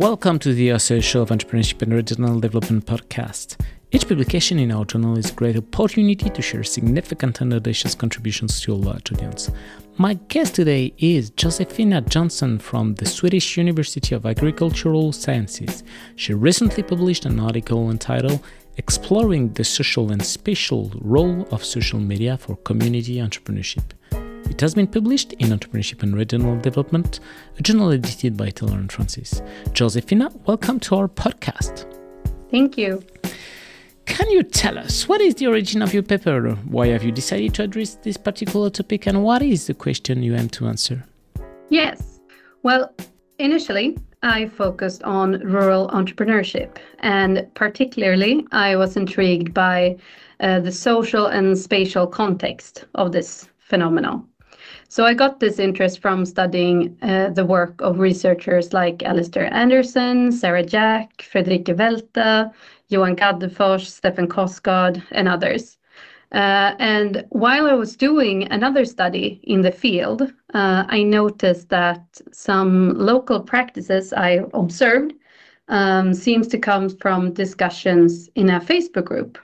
Welcome to the RCA Show of Entrepreneurship and Regional Development podcast. Each publication in our journal is a great opportunity to share significant and audacious contributions to a large audience. My guest today is Josefina Jonsson from the Swedish University of Agricultural Sciences. She recently published an article entitled Exploring the Social and Spatial Role of Social Media for Community Entrepreneurship. It has been published in Entrepreneurship and Regional Development, a journal edited by Taylor and Francis. Josefina, welcome to our podcast. Thank you. Can you tell us what is the origin of your paper? Why have you decided to address this particular topic and what is the question you aim to answer? Yes. Well, initially, I focused on rural entrepreneurship, and particularly, I was intrigued by uh, the social and spatial context of this phenomenon. So I got this interest from studying uh, the work of researchers like Alistair Anderson, Sarah Jack, Friederike Welter, Johan Gaddefors, Steffen Korsgaard, and others. Uh, and while I was doing another study in the field, uh, I noticed that some local practices I observed um, seems to come from discussions in a Facebook group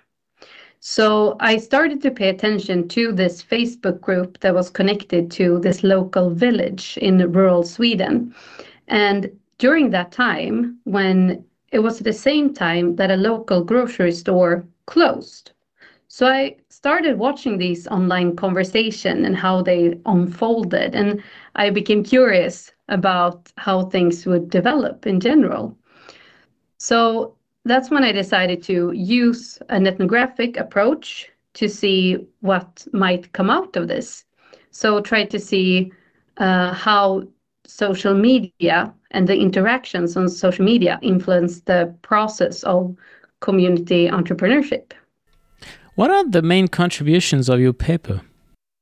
so I started to pay attention to this Facebook group that was connected to this local village in rural Sweden. And during that time, when it was at the same time that a local grocery store closed. So I started watching these online conversation and how they unfolded and I became curious about how things would develop in general. So that's when I decided to use an ethnographic approach to see what might come out of this. So try to see uh, how social media and the interactions on social media influence the process of community entrepreneurship. What are the main contributions of your paper?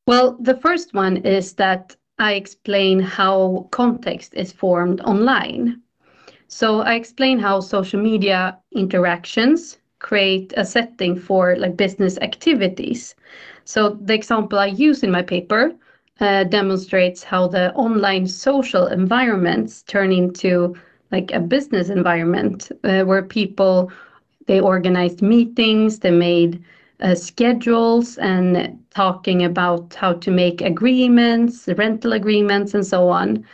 Well, the first one is that I explain how context is formed online. So I explain how social media interactions create a setting for like business activities. So the example I use in my paper uh, demonstrates how the online social environments turn into like a business environment uh, where people they organized meetings, they made uh, schedules and talking about how to make agreements, rental agreements, and so on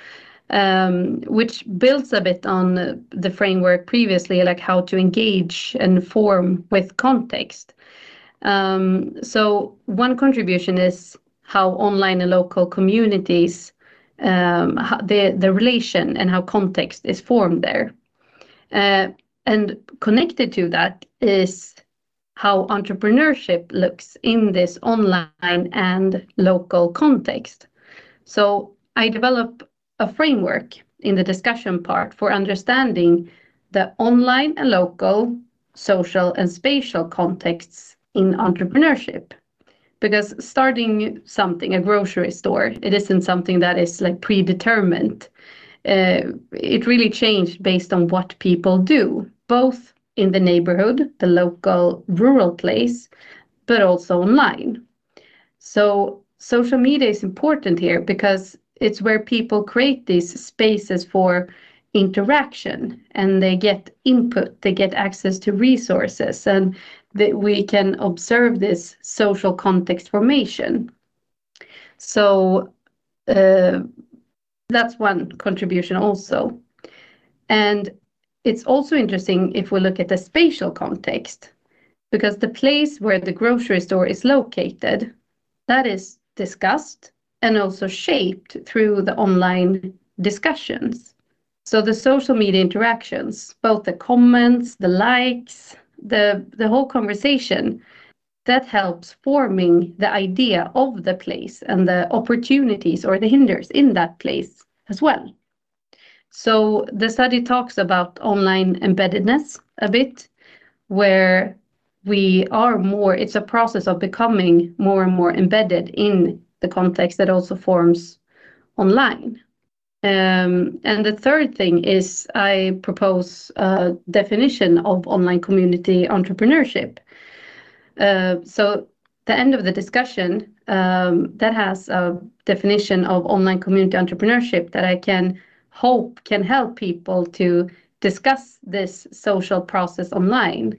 which builds a bit on the framework previously, like how to engage and form with context. Um, so one contribution is how online and local communities, um, the, the relation and how context is formed there. Uh, and connected to that is how entrepreneurship looks in this online and local context. So I develop a framework in the discussion part for understanding the online and local, social and spatial contexts in entrepreneurship. Because starting something, a grocery store, it isn't something that is like predetermined. Uh, it really changed based on what people do, both in the neighborhood, the local rural place, but also online. So social media is important here because it's where people create these spaces for interaction and they get input, they get access to resources, and that we can observe this social context formation. So uh, that's one contribution also. And it's also interesting if we look at the spatial context, because the place where the grocery store is located, that is discussed and also shaped through the online discussions. So the social media interactions, both the comments, the likes, the, the whole conversation, that helps forming the idea of the place and the opportunities or the hinders in that place as well. So the study talks about online embeddedness a bit, where we are more, it's a process of becoming more and more embedded in the context that also forms online. Um, and the third thing is I propose a definition of online community entrepreneurship. Uh, so the end of the discussion um, that has a definition of online community entrepreneurship that I can hope can help people to discuss this social process online.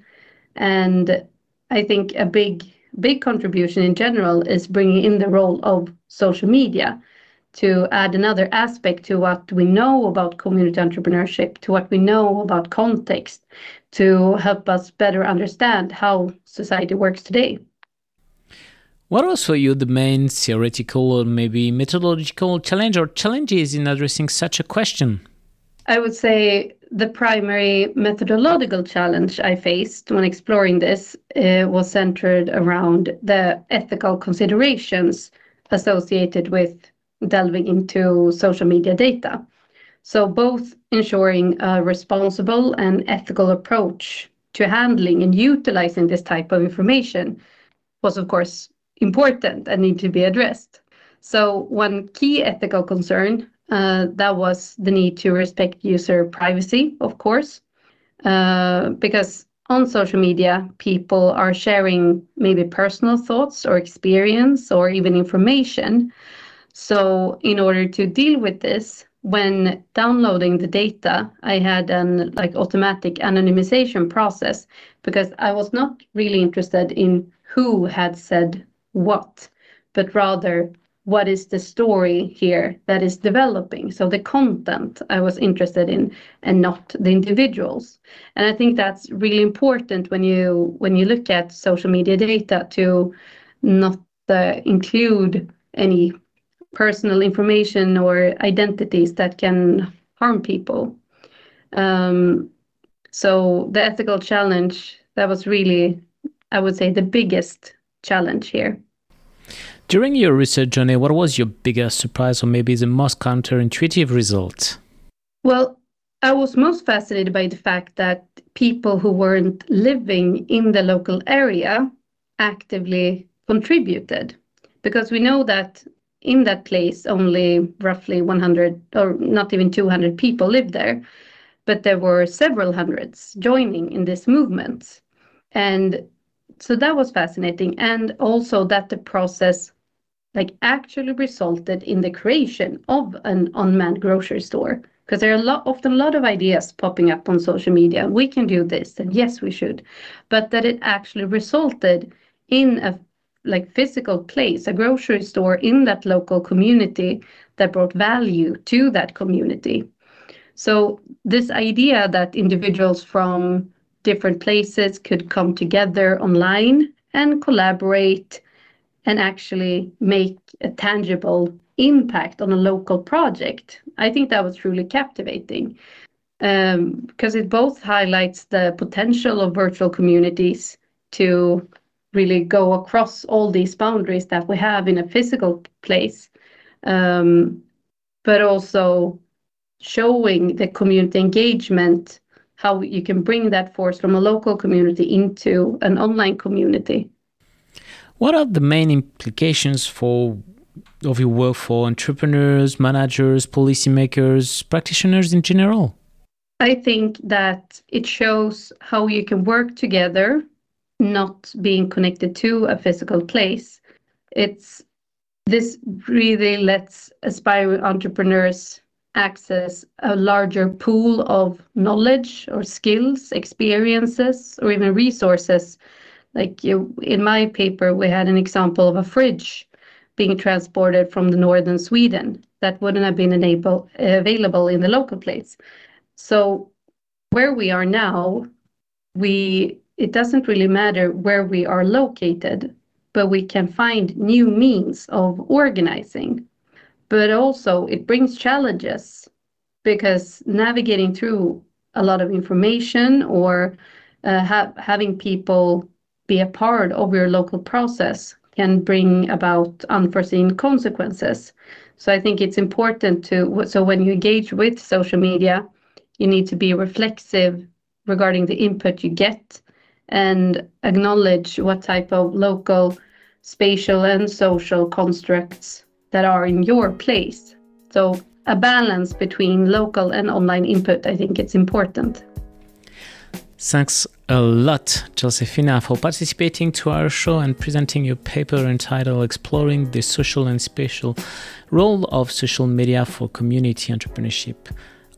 And I think a big, big contribution in general is bringing in the role of social media to add another aspect to what we know about community entrepreneurship, to what we know about context, to help us better understand how society works today. What was for you the main theoretical or maybe methodological challenge or challenges in addressing such a question? I would say the primary methodological challenge I faced when exploring this uh, was centered around the ethical considerations associated with delving into social media data. So both ensuring a responsible and ethical approach to handling and utilizing this type of information was, of course, important and need to be addressed. So one key ethical concern that was the need to respect user privacy, of course, uh, because on social media, people are sharing maybe personal thoughts or experience or even information. So in order to deal with this, when downloading the data, I had an like automatic anonymization process because I was not really interested in who had said what, but rather what is the story here that is developing. So the content I was interested in and not the individuals. And I think that's really important when you when you look at social media data to not uh, include any personal information or identities that can harm people. Um, so the ethical challenge that was really, I would say, the biggest challenge here. During your research journey, what was your biggest surprise or maybe the most counterintuitive result? Well, I was most fascinated by the fact that people who weren't living in the local area actively contributed. Because we know that in that place, only roughly 100 or not even 200 people lived there, but there were several hundreds joining in this movement. And so that was fascinating. And also that the process like actually resulted in the creation of an unmanned grocery store because there are a lot, often a lot of ideas popping up on social media. We can do this, and yes, we should, but that it actually resulted in a like physical place, a grocery store in that local community that brought value to that community. So this idea that individuals from different places could come together online and collaborate and actually make a tangible impact on a local project. I think that was truly captivating um, because it both highlights the potential of virtual communities to really go across all these boundaries that we have in a physical place, um, but also showing the community engagement, how you can bring that force from a local community into an online community. What are the main implications for of your work for entrepreneurs, managers, policymakers, practitioners in general? I think that it shows how you can work together not being connected to a physical place. It's this really lets aspiring entrepreneurs access a larger pool of knowledge or skills, experiences, or even resources. Like in my paper, we had an example of a fridge being transported from the northern Sweden that wouldn't have been available in the local place. So where we are now, we it doesn't really matter where we are located, but we can find new means of organizing. But also, it brings challenges because navigating through a lot of information or uh, ha- having people be a part of your local process can bring about unforeseen consequences. So I think it's important to so when you engage with social media, you need to be reflexive regarding the input you get and acknowledge what type of local, spatial, and social constructs that are in your place. So, a balance between local and online input, I think it's important. Thanks a lot, Josefina, for participating to our show and presenting your paper entitled Exploring the Social and Spatial Role of Social Media for Community Entrepreneurship.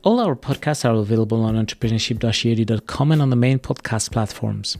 All our podcasts are available on entrepreneurship.com and on the main podcast platforms.